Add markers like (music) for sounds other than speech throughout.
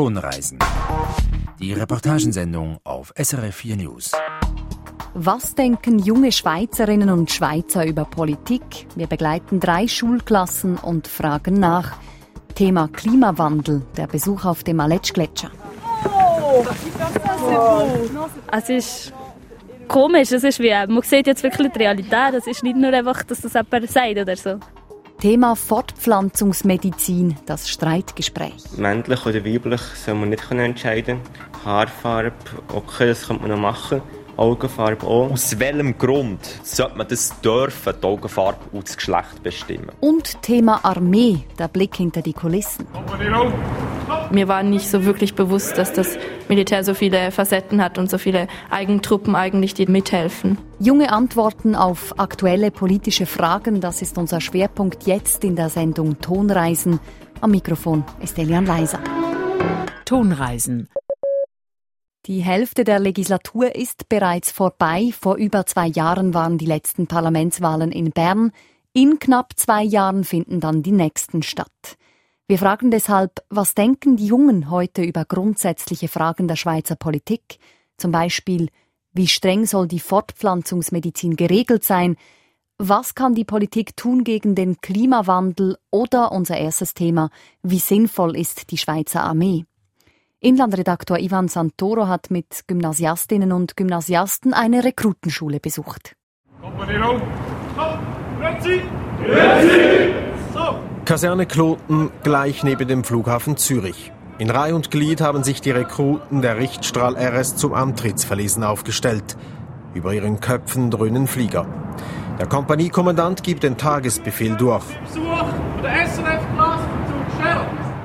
Tonreisen. Die Reportagensendung auf SRF 4 News. Was denken junge Schweizerinnen und Schweizer über Politik? Wir begleiten drei Schulklassen und fragen nach. Thema Klimawandel, der Besuch auf dem Aletschgletscher. Oh, es ist komisch, es ist wie, man sieht jetzt wirklich die Realität, es ist nicht nur einfach, dass das jemand sagt oder so. Thema Fortpflanzungsmedizin, das Streitgespräch. Männlich oder weiblich soll man nicht entscheiden. Haarfarbe, okay, das könnte man noch machen. Augenfarbe auch. Aus welchem Grund sollte man das dürfen, die Augenfarbe und das Geschlecht bestimmen? Und Thema Armee, der Blick hinter die Kulissen. Mir war nicht so wirklich bewusst, dass das Militär so viele Facetten hat und so viele Eigentruppen eigentlich, die mithelfen. Junge Antworten auf aktuelle politische Fragen, das ist unser Schwerpunkt jetzt in der Sendung Tonreisen. Am Mikrofon ist Elian Leiser. Tonreisen die Hälfte der Legislatur ist bereits vorbei. Vor über zwei Jahren waren die letzten Parlamentswahlen in Bern. In knapp zwei Jahren finden dann die nächsten statt. Wir fragen deshalb, was denken die Jungen heute über grundsätzliche Fragen der Schweizer Politik? Zum Beispiel, wie streng soll die Fortpflanzungsmedizin geregelt sein? Was kann die Politik tun gegen den Klimawandel? Oder unser erstes Thema, wie sinnvoll ist die Schweizer Armee? Inlandredaktor Ivan Santoro hat mit Gymnasiastinnen und Gymnasiasten eine Rekrutenschule besucht. Kaserne Kloten gleich neben dem Flughafen Zürich. In Reih und Glied haben sich die Rekruten der Richtstrahl RS zum Antrittsverlesen aufgestellt. Über ihren Köpfen dröhnen Flieger. Der Kompaniekommandant gibt den Tagesbefehl durch.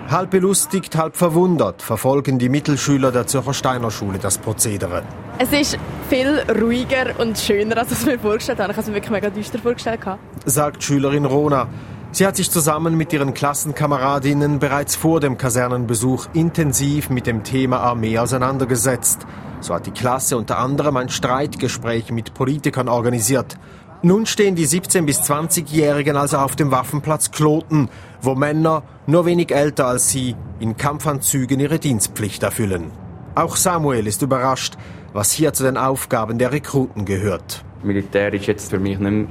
Halb belustigt, halb verwundert verfolgen die Mittelschüler der Zürcher Steiner Schule das Prozedere. Es ist viel ruhiger und schöner, als ich mir vorgestellt habe. Ich habe es mir wirklich mega düster vorgestellt. Sagt Schülerin Rona. Sie hat sich zusammen mit ihren Klassenkameradinnen bereits vor dem Kasernenbesuch intensiv mit dem Thema Armee auseinandergesetzt. So hat die Klasse unter anderem ein Streitgespräch mit Politikern organisiert. Nun stehen die 17- bis 20-Jährigen also auf dem Waffenplatz Kloten, wo Männer, nur wenig älter als sie, in Kampfanzügen ihre Dienstpflicht erfüllen. Auch Samuel ist überrascht, was hier zu den Aufgaben der Rekruten gehört. Militär ist jetzt für mich nicht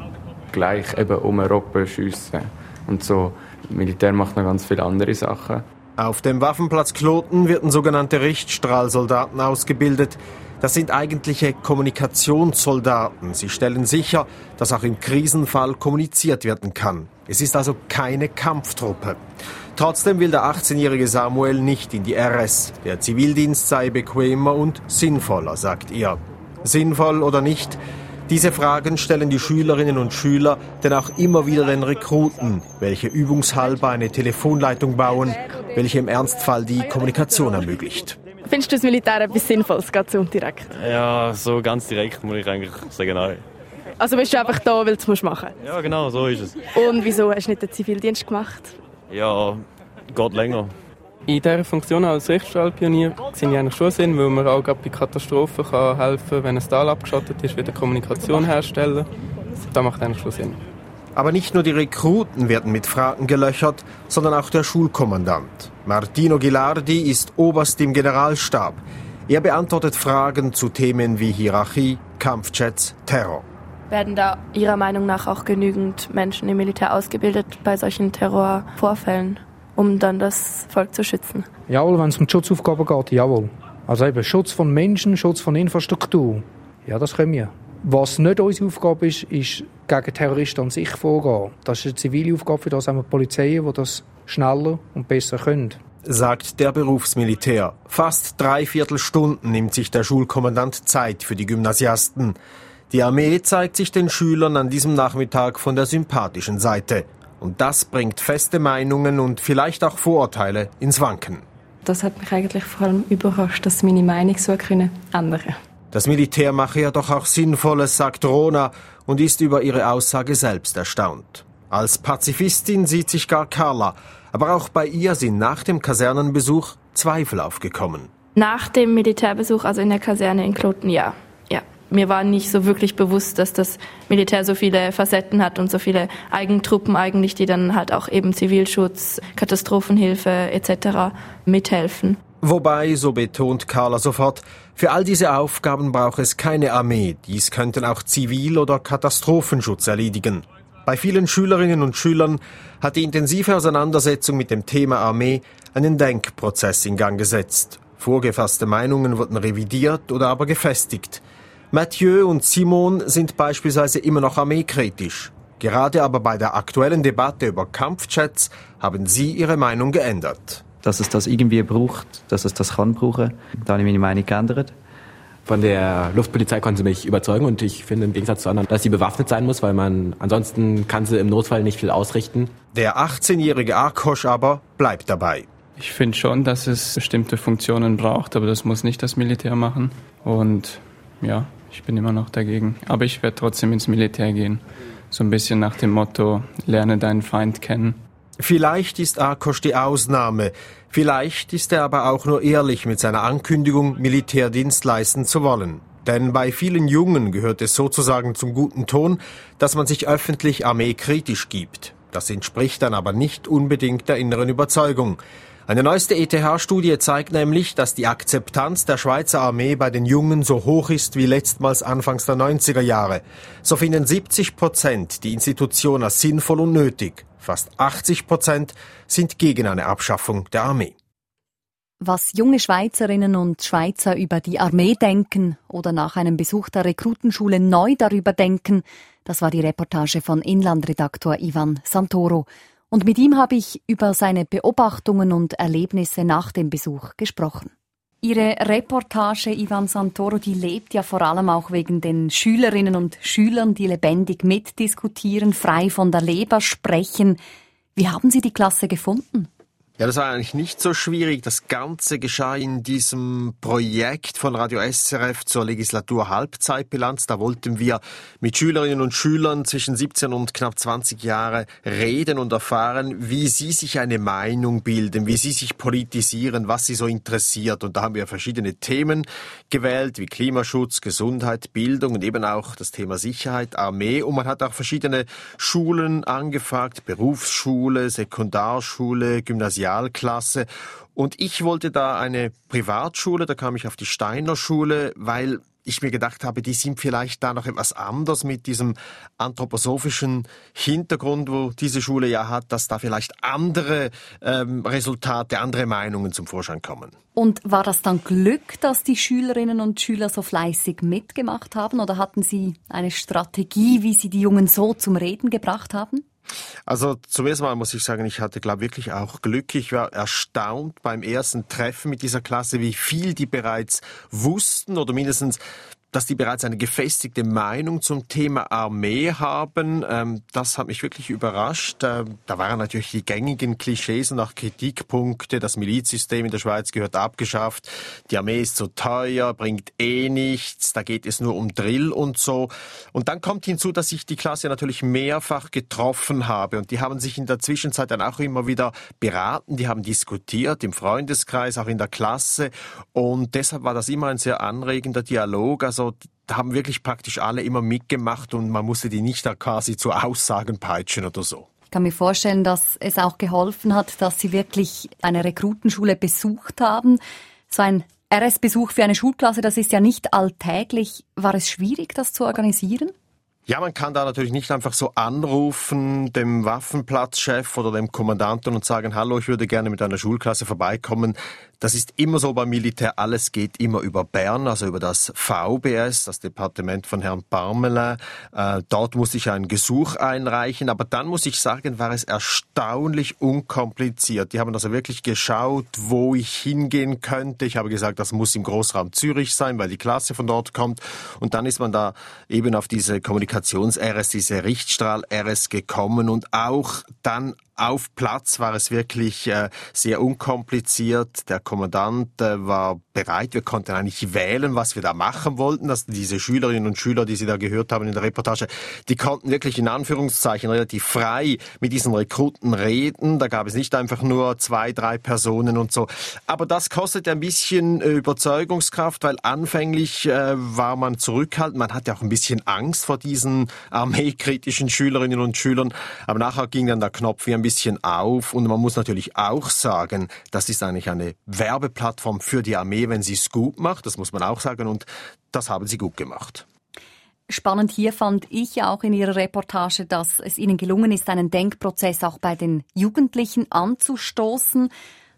gleich eben um Europa schiessen und so. Militär macht noch ganz viele andere Sachen. Auf dem Waffenplatz Kloten werden sogenannte Richtstrahlsoldaten ausgebildet, das sind eigentliche Kommunikationssoldaten. Sie stellen sicher, dass auch im Krisenfall kommuniziert werden kann. Es ist also keine Kampftruppe. Trotzdem will der 18-jährige Samuel nicht in die RS. Der Zivildienst sei bequemer und sinnvoller, sagt er. Sinnvoll oder nicht? Diese Fragen stellen die Schülerinnen und Schüler denn auch immer wieder den Rekruten, welche übungshalber eine Telefonleitung bauen, welche im Ernstfall die Kommunikation ermöglicht. Findest du das Militär etwas Sinnvolles, gerade so direkt? Ja, so ganz direkt muss ich eigentlich sagen, nein. Also bist du einfach da, weil du es machen musst? Ja, genau, so ist es. Und wieso hast du nicht den Zivildienst gemacht? Ja, geht länger. In dieser Funktion als Rechtsstrahlpionier sind ich eigentlich schon Sinn, weil man auch bei Katastrophen kann helfen kann, wenn ein Tal abgeschottet ist, wieder Kommunikation herstellen. Das macht eigentlich schon Sinn. Aber nicht nur die Rekruten werden mit Fragen gelöchert, sondern auch der Schulkommandant. Martino Gilardi ist Oberst im Generalstab. Er beantwortet Fragen zu Themen wie Hierarchie, Kampfjets, Terror. Werden da Ihrer Meinung nach auch genügend Menschen im Militär ausgebildet bei solchen Terrorvorfällen, um dann das Volk zu schützen? Jawohl, wenn es um die Schutzaufgaben geht, jawohl. Also eben Schutz von Menschen, Schutz von Infrastruktur. Ja, das können wir. Was nicht unsere Aufgabe ist, ist gegen Terroristen an sich vorgehen. Das ist eine zivile Aufgabe, für das haben wir Polizei, die das schneller und besser können. Sagt der Berufsmilitär. Fast dreiviertel Stunden nimmt sich der Schulkommandant Zeit für die Gymnasiasten. Die Armee zeigt sich den Schülern an diesem Nachmittag von der sympathischen Seite. Und das bringt feste Meinungen und vielleicht auch Vorurteile ins Wanken. Das hat mich eigentlich vor allem überrascht, dass meine Meinung so können ändern das Militär mache ja doch auch Sinnvolles, sagt Rona und ist über ihre Aussage selbst erstaunt. Als Pazifistin sieht sich gar Carla, aber auch bei ihr sind nach dem Kasernenbesuch Zweifel aufgekommen. Nach dem Militärbesuch, also in der Kaserne in Kloten, ja. ja. Mir war nicht so wirklich bewusst, dass das Militär so viele Facetten hat und so viele Eigentruppen eigentlich, die dann halt auch eben Zivilschutz, Katastrophenhilfe etc. mithelfen. Wobei, so betont Carla sofort, für all diese Aufgaben braucht es keine Armee. Dies könnten auch Zivil- oder Katastrophenschutz erledigen. Bei vielen Schülerinnen und Schülern hat die intensive Auseinandersetzung mit dem Thema Armee einen Denkprozess in Gang gesetzt. Vorgefasste Meinungen wurden revidiert oder aber gefestigt. Mathieu und Simon sind beispielsweise immer noch armeekritisch. Gerade aber bei der aktuellen Debatte über Kampfjets haben sie ihre Meinung geändert. Dass es das irgendwie braucht, dass es das kann brauchen, da habe ich meine Meinung geändert. Von der Luftpolizei konnten sie mich überzeugen und ich finde im Gegensatz zu anderen, dass sie bewaffnet sein muss, weil man ansonsten kann sie im Notfall nicht viel ausrichten. Der 18-jährige Arkosch aber bleibt dabei. Ich finde schon, dass es bestimmte Funktionen braucht, aber das muss nicht das Militär machen. Und ja, ich bin immer noch dagegen. Aber ich werde trotzdem ins Militär gehen. So ein bisschen nach dem Motto, lerne deinen Feind kennen. Vielleicht ist Akos die Ausnahme. Vielleicht ist er aber auch nur ehrlich mit seiner Ankündigung, Militärdienst leisten zu wollen. Denn bei vielen Jungen gehört es sozusagen zum guten Ton, dass man sich öffentlich armeekritisch gibt. Das entspricht dann aber nicht unbedingt der inneren Überzeugung. Eine neueste ETH-Studie zeigt nämlich, dass die Akzeptanz der Schweizer Armee bei den Jungen so hoch ist wie letztmals anfangs der 90er Jahre. So finden 70 Prozent die Institution als sinnvoll und nötig. Fast 80 Prozent sind gegen eine Abschaffung der Armee. Was junge Schweizerinnen und Schweizer über die Armee denken oder nach einem Besuch der Rekrutenschule neu darüber denken, das war die Reportage von Inlandredaktor Ivan Santoro. Und mit ihm habe ich über seine Beobachtungen und Erlebnisse nach dem Besuch gesprochen. Ihre Reportage Ivan Santoro, die lebt ja vor allem auch wegen den Schülerinnen und Schülern, die lebendig mitdiskutieren, frei von der Leber sprechen. Wie haben Sie die Klasse gefunden? Ja, das war eigentlich nicht so schwierig. Das Ganze geschah in diesem Projekt von Radio SRF zur Legislatur Halbzeitbilanz. Da wollten wir mit Schülerinnen und Schülern zwischen 17 und knapp 20 Jahre reden und erfahren, wie sie sich eine Meinung bilden, wie sie sich politisieren, was sie so interessiert. Und da haben wir verschiedene Themen gewählt, wie Klimaschutz, Gesundheit, Bildung und eben auch das Thema Sicherheit, Armee. Und man hat auch verschiedene Schulen angefragt, Berufsschule, Sekundarschule, Gymnasium Spezialklasse. Und ich wollte da eine Privatschule, da kam ich auf die Steiner Schule, weil ich mir gedacht habe, die sind vielleicht da noch etwas anders mit diesem anthroposophischen Hintergrund, wo diese Schule ja hat, dass da vielleicht andere ähm, Resultate, andere Meinungen zum Vorschein kommen. Und war das dann Glück, dass die Schülerinnen und Schüler so fleißig mitgemacht haben oder hatten Sie eine Strategie, wie Sie die Jungen so zum Reden gebracht haben? Also zunächst mal muss ich sagen, ich hatte, glaube wirklich auch Glück. Ich war erstaunt beim ersten Treffen mit dieser Klasse, wie viel die bereits wussten oder mindestens dass die bereits eine gefestigte Meinung zum Thema Armee haben. Ähm, das hat mich wirklich überrascht. Ähm, da waren natürlich die gängigen Klischees und auch Kritikpunkte. Das Milizsystem in der Schweiz gehört abgeschafft. Die Armee ist zu teuer, bringt eh nichts. Da geht es nur um Drill und so. Und dann kommt hinzu, dass ich die Klasse natürlich mehrfach getroffen habe. Und die haben sich in der Zwischenzeit dann auch immer wieder beraten. Die haben diskutiert im Freundeskreis, auch in der Klasse. Und deshalb war das immer ein sehr anregender Dialog. Also also da haben wirklich praktisch alle immer mitgemacht und man musste die nicht da quasi zu Aussagen peitschen oder so. Ich kann mir vorstellen, dass es auch geholfen hat, dass Sie wirklich eine Rekrutenschule besucht haben. So ein RS-Besuch für eine Schulklasse, das ist ja nicht alltäglich. War es schwierig, das zu organisieren? Ja, man kann da natürlich nicht einfach so anrufen, dem Waffenplatzchef oder dem Kommandanten und sagen, hallo, ich würde gerne mit einer Schulklasse vorbeikommen. Das ist immer so beim Militär, alles geht immer über Bern, also über das VBS, das Departement von Herrn Parmelin. Äh, dort muss ich ein Gesuch einreichen, aber dann muss ich sagen, war es erstaunlich unkompliziert. Die haben also wirklich geschaut, wo ich hingehen könnte. Ich habe gesagt, das muss im Großraum Zürich sein, weil die Klasse von dort kommt. Und dann ist man da eben auf diese Kommunikations-RS, diese Richtstrahl-RS gekommen und auch dann auf Platz war es wirklich äh, sehr unkompliziert. Der Kommandant äh, war bereit. Wir konnten eigentlich wählen, was wir da machen wollten. Dass diese Schülerinnen und Schüler, die Sie da gehört haben in der Reportage, die konnten wirklich in Anführungszeichen relativ frei mit diesen Rekruten reden. Da gab es nicht einfach nur zwei, drei Personen und so. Aber das kostet ein bisschen äh, Überzeugungskraft, weil anfänglich äh, war man zurückhaltend. Man hatte auch ein bisschen Angst vor diesen armeekritischen Schülerinnen und Schülern. Aber nachher ging dann der Knopf wie ein bisschen auf und man muss natürlich auch sagen, das ist eigentlich eine Werbeplattform für die Armee, wenn sie es gut macht, das muss man auch sagen und das haben sie gut gemacht. Spannend hier fand ich auch in Ihrer Reportage, dass es Ihnen gelungen ist, einen Denkprozess auch bei den Jugendlichen anzustoßen.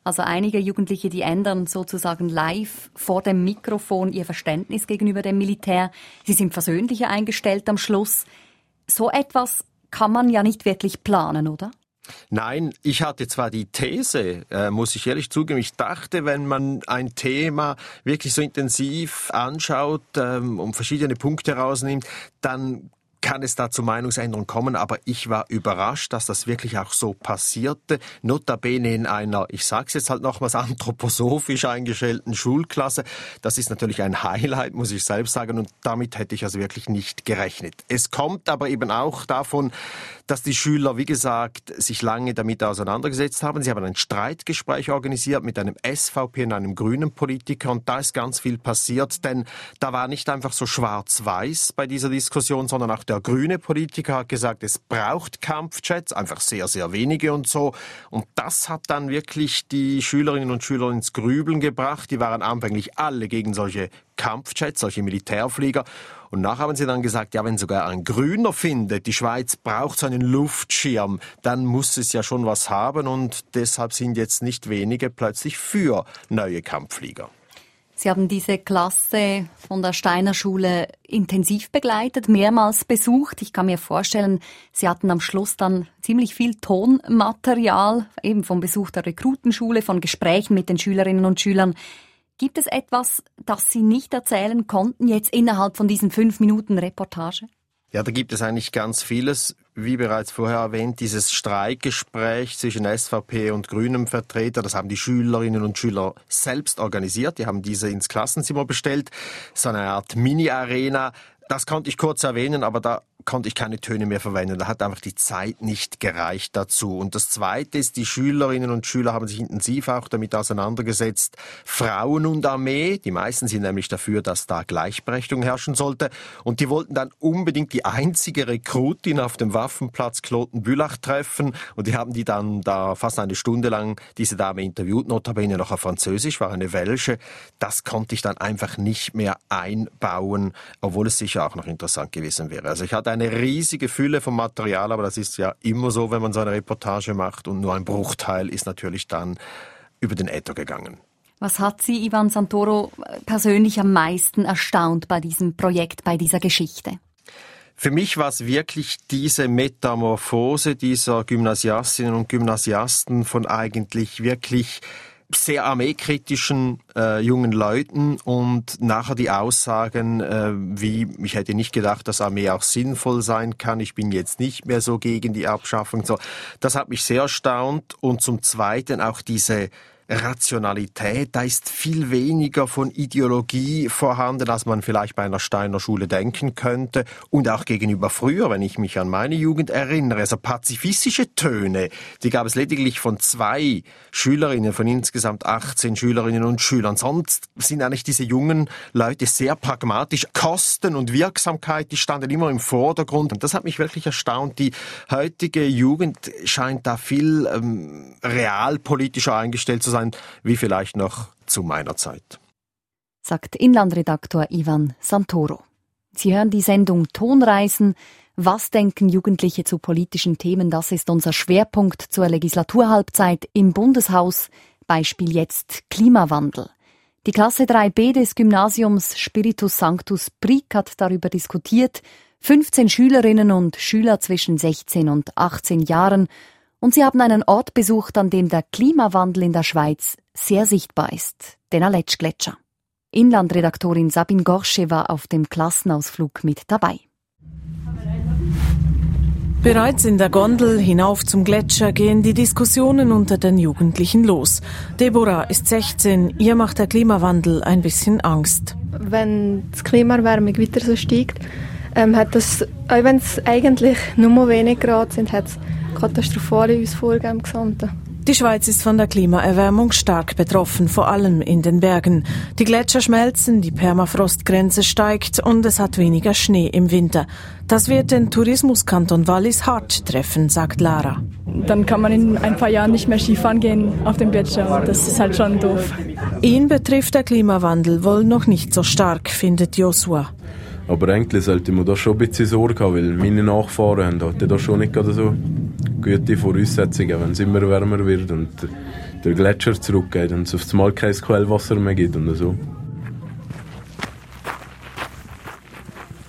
Also einige Jugendliche, die ändern sozusagen live vor dem Mikrofon ihr Verständnis gegenüber dem Militär. Sie sind versöhnlicher eingestellt am Schluss. So etwas kann man ja nicht wirklich planen, oder? Nein, ich hatte zwar die These, äh, muss ich ehrlich zugeben, ich dachte, wenn man ein Thema wirklich so intensiv anschaut ähm, und verschiedene Punkte herausnimmt, dann kann es da zu Meinungsänderungen kommen, aber ich war überrascht, dass das wirklich auch so passierte. Notabene in einer, ich sage es jetzt halt nochmals, (laughs) anthroposophisch eingestellten Schulklasse. Das ist natürlich ein Highlight, muss ich selbst sagen, und damit hätte ich also wirklich nicht gerechnet. Es kommt aber eben auch davon, dass die Schüler, wie gesagt, sich lange damit auseinandergesetzt haben. Sie haben ein Streitgespräch organisiert mit einem SVP und einem grünen Politiker und da ist ganz viel passiert, denn da war nicht einfach so schwarz-weiß bei dieser Diskussion, sondern auch der grüne Politiker hat gesagt, es braucht Kampfjets, einfach sehr, sehr wenige und so. Und das hat dann wirklich die Schülerinnen und Schüler ins Grübeln gebracht. Die waren anfänglich alle gegen solche Kampfjets, solche Militärflieger. Und nachher haben sie dann gesagt, ja, wenn sogar ein Grüner findet, die Schweiz braucht so einen Luftschirm, dann muss es ja schon was haben und deshalb sind jetzt nicht wenige plötzlich für neue Kampfflieger. Sie haben diese Klasse von der Steiner Schule intensiv begleitet, mehrmals besucht. Ich kann mir vorstellen, Sie hatten am Schluss dann ziemlich viel Tonmaterial, eben vom Besuch der Rekrutenschule, von Gesprächen mit den Schülerinnen und Schülern. Gibt es etwas, das Sie nicht erzählen konnten jetzt innerhalb von diesen fünf Minuten Reportage? Ja, da gibt es eigentlich ganz vieles. Wie bereits vorher erwähnt, dieses Streikgespräch zwischen SVP und grünem Vertreter, das haben die Schülerinnen und Schüler selbst organisiert. Die haben diese ins Klassenzimmer bestellt. So eine Art Mini-Arena. Das konnte ich kurz erwähnen, aber da konnte ich keine Töne mehr verwenden. Da hat einfach die Zeit nicht gereicht dazu. Und das Zweite ist, die Schülerinnen und Schüler haben sich intensiv auch damit auseinandergesetzt, Frauen und Armee. Die meisten sind nämlich dafür, dass da Gleichberechtigung herrschen sollte. Und die wollten dann unbedingt die einzige Rekrutin auf dem Waffenplatz Kloten-Bülach treffen. Und die haben die dann da fast eine Stunde lang diese Dame interviewt, notabene noch auf Französisch, war eine Welsche. Das konnte ich dann einfach nicht mehr einbauen, obwohl es sicher auch noch interessant gewesen wäre. Also ich hatte eine riesige Fülle von Material, aber das ist ja immer so, wenn man so eine Reportage macht und nur ein Bruchteil ist natürlich dann über den Äther gegangen. Was hat Sie, Ivan Santoro, persönlich am meisten erstaunt bei diesem Projekt, bei dieser Geschichte? Für mich war es wirklich diese Metamorphose dieser Gymnasiastinnen und Gymnasiasten von eigentlich wirklich sehr armeekritischen äh, jungen Leuten und nachher die Aussagen äh, wie, ich hätte nicht gedacht, dass Armee auch sinnvoll sein kann, ich bin jetzt nicht mehr so gegen die Abschaffung. So, das hat mich sehr erstaunt und zum Zweiten auch diese Rationalität, da ist viel weniger von Ideologie vorhanden, als man vielleicht bei einer Steiner Schule denken könnte. Und auch gegenüber früher, wenn ich mich an meine Jugend erinnere, also pazifistische Töne, die gab es lediglich von zwei Schülerinnen, von insgesamt 18 Schülerinnen und Schülern. Sonst sind eigentlich diese jungen Leute sehr pragmatisch. Kosten und Wirksamkeit, die standen immer im Vordergrund. Und das hat mich wirklich erstaunt. Die heutige Jugend scheint da viel ähm, realpolitischer eingestellt zu sein sein wie vielleicht noch zu meiner Zeit. Sagt Inlandredaktor Ivan Santoro. Sie hören die Sendung Tonreisen. Was denken Jugendliche zu politischen Themen? Das ist unser Schwerpunkt zur Legislaturhalbzeit im Bundeshaus. Beispiel jetzt Klimawandel. Die Klasse 3b des Gymnasiums Spiritus Sanctus Brick hat darüber diskutiert. 15 Schülerinnen und Schüler zwischen 16 und 18 Jahren und sie haben einen Ort besucht, an dem der Klimawandel in der Schweiz sehr sichtbar ist, den Aletschgletscher. Inlandredaktorin Sabine Gorsche war auf dem Klassenausflug mit dabei. Bereits in der Gondel hinauf zum Gletscher gehen die Diskussionen unter den Jugendlichen los. Deborah ist 16, ihr macht der Klimawandel ein bisschen Angst. Wenn die Klimaerwärmung weiter so steigt, ähm, hat das, auch wenn es eigentlich nur wenig Grad sind, hat es katastrophale Ausfolgen im Gesamten. Die Schweiz ist von der Klimaerwärmung stark betroffen, vor allem in den Bergen. Die Gletscher schmelzen, die Permafrostgrenze steigt und es hat weniger Schnee im Winter. Das wird den Tourismuskanton Wallis hart treffen, sagt Lara. Dann kann man in ein paar Jahren nicht mehr Skifahren gehen auf dem Gletscher und das ist halt schon doof. Ihn betrifft der Klimawandel wohl noch nicht so stark, findet Joshua. Aber eigentlich sollte man da schon ein bisschen Sorge haben, weil meine Nachfahren haben da schon nicht gerade so gute Voraussetzungen, wenn es immer wärmer wird und der Gletscher zurückgeht und es auf einmal kein Quellwasser mehr gibt und so.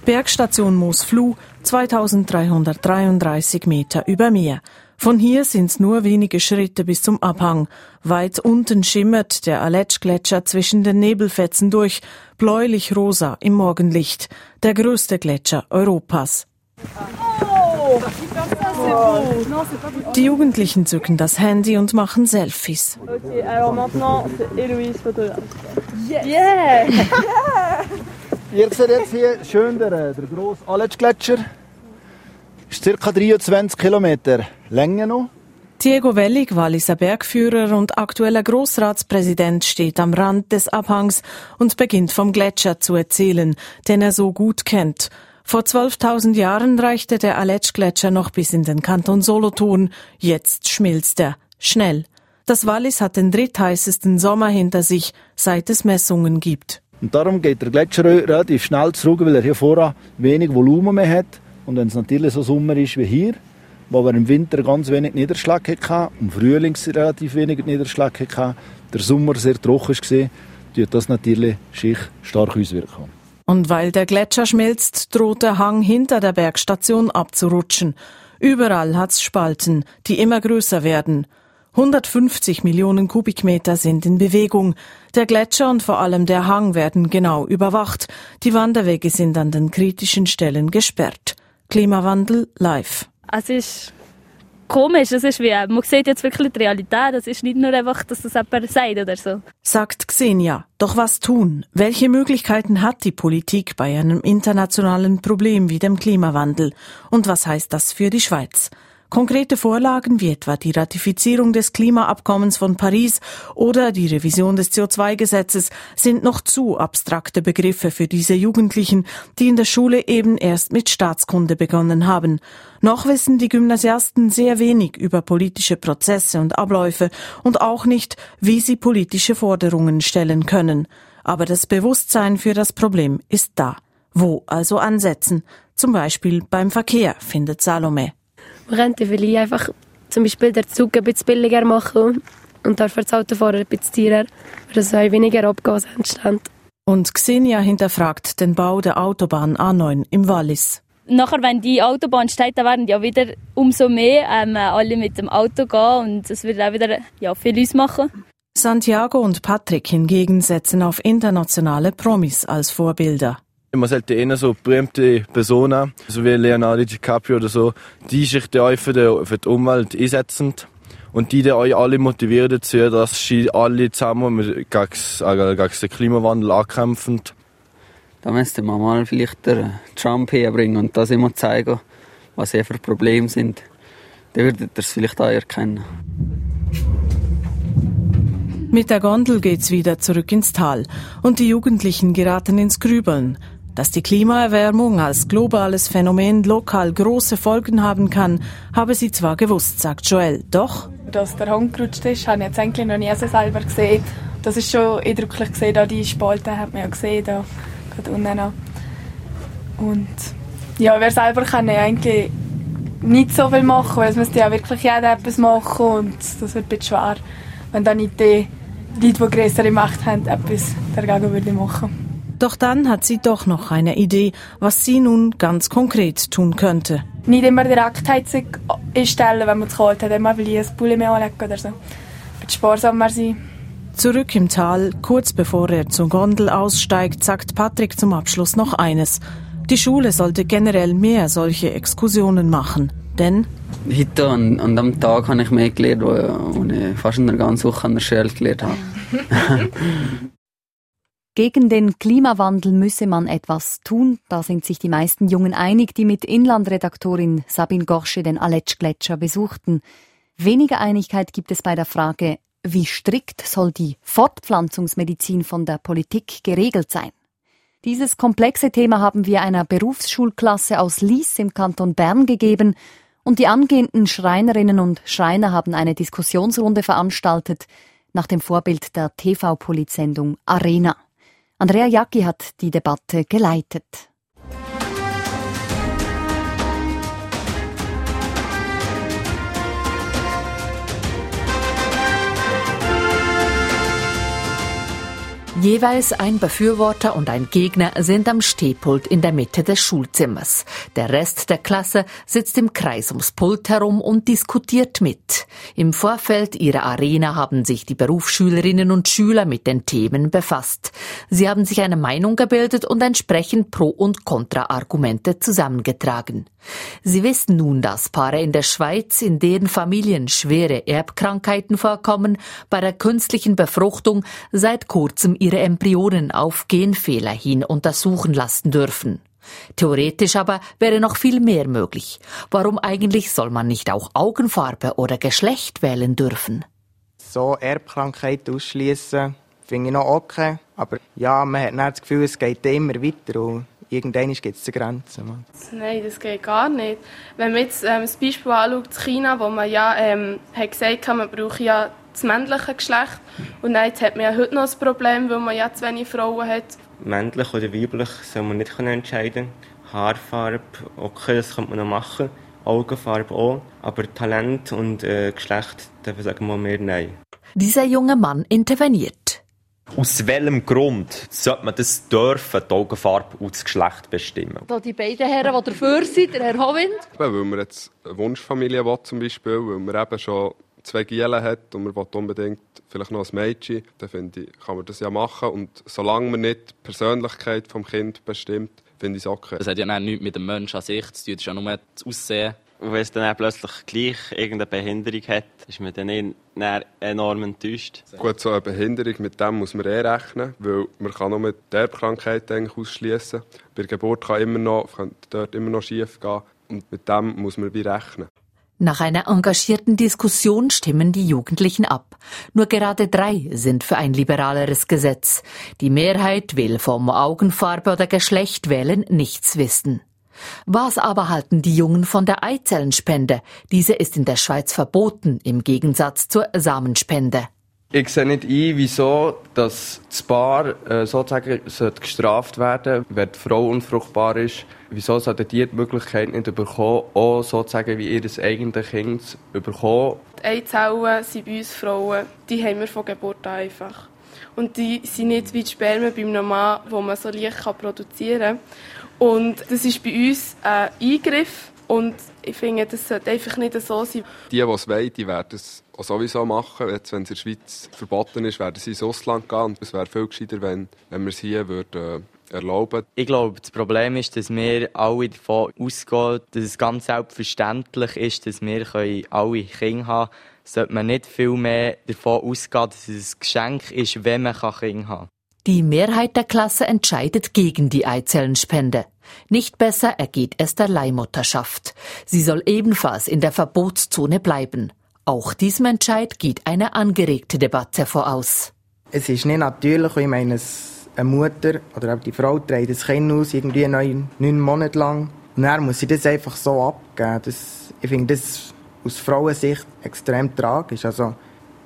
Bergstation Moosfluh, 2333 Meter über Meer. Von hier sind's nur wenige Schritte bis zum Abhang. Weit unten schimmert der Aletsch-Gletscher zwischen den Nebelfetzen durch, bläulich-rosa im Morgenlicht. Der größte Gletscher Europas. Die Jugendlichen zücken das Handy und machen Selfies. Ihr seht jetzt hier schön der, der grosse Aletsch-Gletscher. Ist ca. 23 Kilometer Länge noch. Diego Wellig, Walliser Bergführer und aktueller Großratspräsident, steht am Rand des Abhangs und beginnt vom Gletscher zu erzählen, den er so gut kennt. Vor 12.000 Jahren reichte der Aletsch-Gletscher noch bis in den Kanton Solothurn. Jetzt schmilzt er. Schnell. Das Wallis hat den drittheißesten Sommer hinter sich, seit es Messungen gibt. Und darum geht der Gletscher relativ schnell zurück, weil er hier vorne wenig Volumen mehr hat. Und wenn es natürlich so Sommer ist wie hier, wo wir im Winter ganz wenig Niederschlag hatten, im Frühling relativ wenig Niederschlag hatten, der Sommer sehr trocken war, tut das natürlich sich stark auswirken. Und weil der Gletscher schmilzt, droht der Hang hinter der Bergstation abzurutschen. Überall hat's Spalten, die immer größer werden. 150 Millionen Kubikmeter sind in Bewegung. Der Gletscher und vor allem der Hang werden genau überwacht. Die Wanderwege sind an den kritischen Stellen gesperrt. Klimawandel live. Es ist komisch, es ist wie, man sieht jetzt wirklich die Realität, es ist nicht nur einfach, dass das jemand sagt oder so. Sagt Xenia. Doch was tun? Welche Möglichkeiten hat die Politik bei einem internationalen Problem wie dem Klimawandel? Und was heißt das für die Schweiz? Konkrete Vorlagen wie etwa die Ratifizierung des Klimaabkommens von Paris oder die Revision des CO2-Gesetzes sind noch zu abstrakte Begriffe für diese Jugendlichen, die in der Schule eben erst mit Staatskunde begonnen haben. Noch wissen die Gymnasiasten sehr wenig über politische Prozesse und Abläufe und auch nicht, wie sie politische Forderungen stellen können. Aber das Bewusstsein für das Problem ist da. Wo also ansetzen? Zum Beispiel beim Verkehr, findet Salome. Man könnte vielleicht einfach zum Beispiel den Zug ein bisschen billiger machen und dafür das Autofahren ein bisschen teurer, weil so weniger Abgase entstehen. Und Xenia hinterfragt den Bau der Autobahn A9 im Wallis. Nachher, wenn die Autobahn steht, dann werden ja wieder umso mehr ähm, alle mit dem Auto gehen und es wird auch wieder ja, viel ausmachen. Santiago und Patrick hingegen setzen auf internationale Promis als Vorbilder. Man sollte eher so berühmte Personen, so wie Leonardo DiCaprio oder so, die sich da für die, für die Umwelt einsetzen und die euch alle motivieren dazu, dass sie alle zusammen gegen, äh, gegen den Klimawandel ankämpfen. Da müsste man mal vielleicht den Trump herbringen und das immer zeigen, was er für Probleme sind. Dann würdet ihr es vielleicht auch erkennen. Mit der Gondel geht's wieder zurück ins Tal und die Jugendlichen geraten ins Grübeln. Dass die Klimaerwärmung als globales Phänomen lokal große Folgen haben kann, habe sie zwar gewusst, sagt Joel, doch... Dass der Hang gerutscht ist, habe ich jetzt eigentlich noch nie so selber gesehen. Das ist schon eindrücklich gesehen, da die Spalte hat man ja gesehen, da gerade unten noch. Und ja, wer selber kann eigentlich nicht so viel machen, weil es müsste ja wirklich jeder etwas machen und das wird ein bisschen schwer, wenn dann nicht die Leute, die größere Macht haben, etwas dagegen würde machen doch dann hat sie doch noch eine Idee, was sie nun ganz konkret tun könnte. Nicht immer direkt Heizung einstellen, wenn man es kalt hat, immer ein Pulli mehr anlegen oder so. Ein sparsamer sein. Zurück im Tal, kurz bevor er zur Gondel aussteigt, sagt Patrick zum Abschluss noch eines. Die Schule sollte generell mehr solche Exkursionen machen. Denn Heute an, an dem Tag habe ich mehr gelernt, wo, wo ich fast in der ganzen Woche an der Schule gelernt habe. (laughs) Gegen den Klimawandel müsse man etwas tun. Da sind sich die meisten Jungen einig, die mit Inlandredaktorin Sabine Gorsche den Aletsch-Gletscher besuchten. Weniger Einigkeit gibt es bei der Frage, wie strikt soll die Fortpflanzungsmedizin von der Politik geregelt sein? Dieses komplexe Thema haben wir einer Berufsschulklasse aus Lies im Kanton Bern gegeben und die angehenden Schreinerinnen und Schreiner haben eine Diskussionsrunde veranstaltet nach dem Vorbild der TV-Politsendung Arena. Andrea Jacki hat die Debatte geleitet. Jeweils ein Befürworter und ein Gegner sind am Stehpult in der Mitte des Schulzimmers. Der Rest der Klasse sitzt im Kreis ums Pult herum und diskutiert mit. Im Vorfeld ihrer Arena haben sich die Berufsschülerinnen und Schüler mit den Themen befasst. Sie haben sich eine Meinung gebildet und entsprechend Pro- und Kontra-Argumente zusammengetragen. Sie wissen nun, dass Paare in der Schweiz, in deren Familien schwere Erbkrankheiten vorkommen, bei der künstlichen Befruchtung seit kurzem ihre Embryonen auf Genfehler hin untersuchen lassen dürfen. Theoretisch aber wäre noch viel mehr möglich. Warum eigentlich soll man nicht auch Augenfarbe oder Geschlecht wählen dürfen? So Erbkrankheiten ausschließen, finde ich noch okay. Aber ja, man hat nicht das Gefühl, es geht immer weiter. Und irgendwann gibt es eine Grenze. Nein, das geht gar nicht. Wenn man jetzt ähm, das Beispiel anschaut, China, wo man ja ähm, hat gesagt hat, man braucht ja das männliche Geschlecht. Und jetzt hat man ja heute noch das Problem, weil man ja zu wenig Frauen hat. Männlich oder weiblich soll man nicht entscheiden Haarfarbe, okay, das kann man noch machen. Augenfarbe auch. Aber Talent und äh, Geschlecht, da sagen wir mehr Nein. Dieser junge Mann interveniert. Aus welchem Grund sollte man das dürfen, die Augenfarbe und das Geschlecht bestimmen? Da die beiden Herren, die dafür sind, der Herr Howind. weil man jetzt eine Wunschfamilie will, zum Beispiel, weil man eben schon zwei Gielen hat und man will unbedingt vielleicht noch ein Mädchen, dann finde ich, kann man das ja machen. Und solange man nicht die Persönlichkeit des Kindes bestimmt, finde ich es okay. Das hat ja nichts mit dem Menschen an sich zu tun, das ist ja nur das Aussehen. Und wenn es dann plötzlich gleich irgendeine Behinderung hat, ist man dann enorm enttäuscht. Gut, so eine Behinderung, mit dem muss man eh rechnen, weil man kann nur mit der Erbkrankheit eigentlich ausschließen. Bei der Geburt kann immer noch, kann dort immer noch schief gehen und mit dem muss man wie rechnen. Nach einer engagierten Diskussion stimmen die Jugendlichen ab. Nur gerade drei sind für ein liberaleres Gesetz. Die Mehrheit will vom Augenfarbe oder Geschlecht wählen nichts wissen. Was aber halten die Jungen von der Eizellenspende? Diese ist in der Schweiz verboten, im Gegensatz zur Samenspende. Ich sehe nicht ein, wieso dass das Paar äh, sozusagen gestraft werden wenn die Frau unfruchtbar ist. Wieso sollte die die Möglichkeit nicht bekommen, auch sozusagen wie ihr eigenes Kind zu bekommen? Die Eizellen sind bei uns Frauen, die haben wir von Geburt an einfach. Und die sind nicht wie die Spermien beim Mann, wo man so leicht produzieren kann. Und das ist bei uns ein Eingriff und ich finde, das sollte einfach nicht so sein. Die, die es wollen, die werden es auch sowieso machen. Jetzt, wenn es in der Schweiz verboten ist, werden sie ins Ausland gehen. Und es wäre viel gescheiter, wenn, wenn wir es hier würden, äh, erlauben Ich glaube, das Problem ist, dass wir alle davon ausgehen, dass es ganz selbstverständlich ist, dass wir alle Kinder haben können. Sollte man nicht viel mehr davon ausgehen, dass es ein Geschenk ist, wenn man Kinder haben kann. Die Mehrheit der Klasse entscheidet gegen die Eizellenspende. Nicht besser ergeht es der Leihmutterschaft. Sie soll ebenfalls in der Verbotszone bleiben. Auch diesem Entscheid geht eine angeregte Debatte voraus. Es ist nicht natürlich, ich meine, eine Mutter oder auch die Frau trägt das Kind aus, irgendwie neun, neun Monate lang. Und dann muss sie das einfach so abgeben. Das, ich finde das aus Frauensicht extrem tragisch. Also,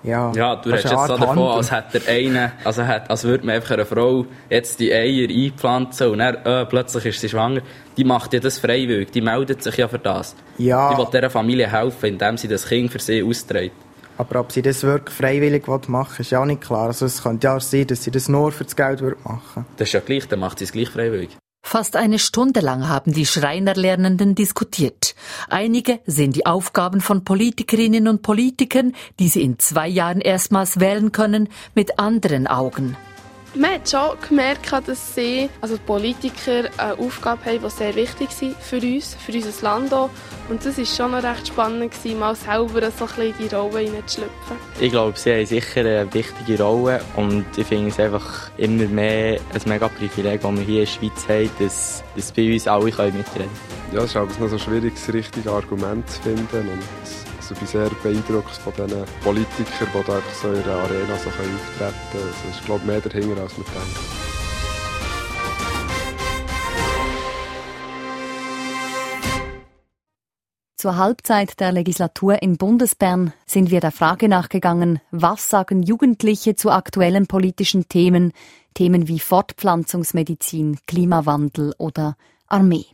ja, ja, du redest jetzt so davon, als hätte der eine, also hat, als würde man einfach einer Frau jetzt die Eier einpflanzen und dann, äh, plötzlich ist sie schwanger. Die macht ja das freiwillig, die meldet sich ja für das. Ja. Die will dieser Familie helfen, indem sie das Kind für sie austrägt. Aber ob sie das wirklich freiwillig machen will, ist ja nicht klar. Also es könnte ja sein, dass sie das nur für das Geld machen Das ist ja gleich, dann macht sie es gleich freiwillig. Fast eine Stunde lang haben die Schreinerlernenden diskutiert. Einige sehen die Aufgaben von Politikerinnen und Politikern, die sie in zwei Jahren erstmals wählen können, mit anderen Augen. Man hat schon gemerkt, dass sie, also die Politiker, eine Aufgabe haben, die sehr wichtig ist für uns, für unser Land auch. Und das war schon noch recht spannend, mal selber so ein bisschen in die Rolle hineinzuschlüpfen. Ich glaube, sie haben sicher eine wichtige Rolle und ich finde es einfach immer mehr ein mega Privileg, das wir hier in der Schweiz haben, dass, dass bei uns alle mitreden können. Ja, es ist aber noch so schwierig, das richtige Argument zu finden und Also ich bin sehr beeindruckt von diesen Politikern, die einfach so in der Arena so auftreten können. Also es ist, glaube mehr dahinter, als man denkt. Zur Halbzeit der Legislatur in Bundesbern sind wir der Frage nachgegangen, was sagen Jugendliche zu aktuellen politischen Themen, Themen wie Fortpflanzungsmedizin, Klimawandel oder Armee.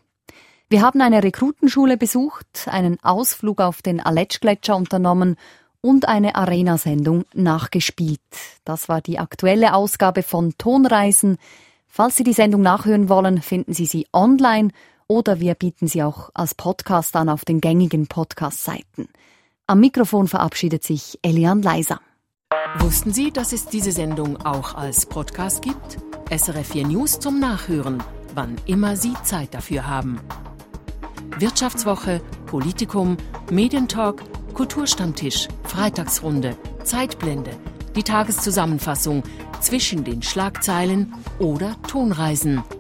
Wir haben eine Rekrutenschule besucht, einen Ausflug auf den Aletschgletscher unternommen und eine Arena-Sendung nachgespielt. Das war die aktuelle Ausgabe von Tonreisen. Falls Sie die Sendung nachhören wollen, finden Sie sie online oder wir bieten sie auch als Podcast an auf den gängigen Podcast-Seiten. Am Mikrofon verabschiedet sich Elian Leiser. Wussten Sie, dass es diese Sendung auch als Podcast gibt? SRF4 News zum Nachhören, wann immer Sie Zeit dafür haben. Wirtschaftswoche, Politikum, Medientalk, Kulturstammtisch, Freitagsrunde, Zeitblende, die Tageszusammenfassung zwischen den Schlagzeilen oder Tonreisen –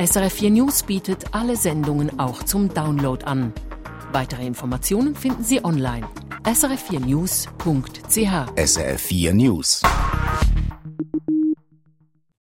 SRF4 News bietet alle Sendungen auch zum Download an. Weitere Informationen finden Sie online srf4news.ch. SRF4 News.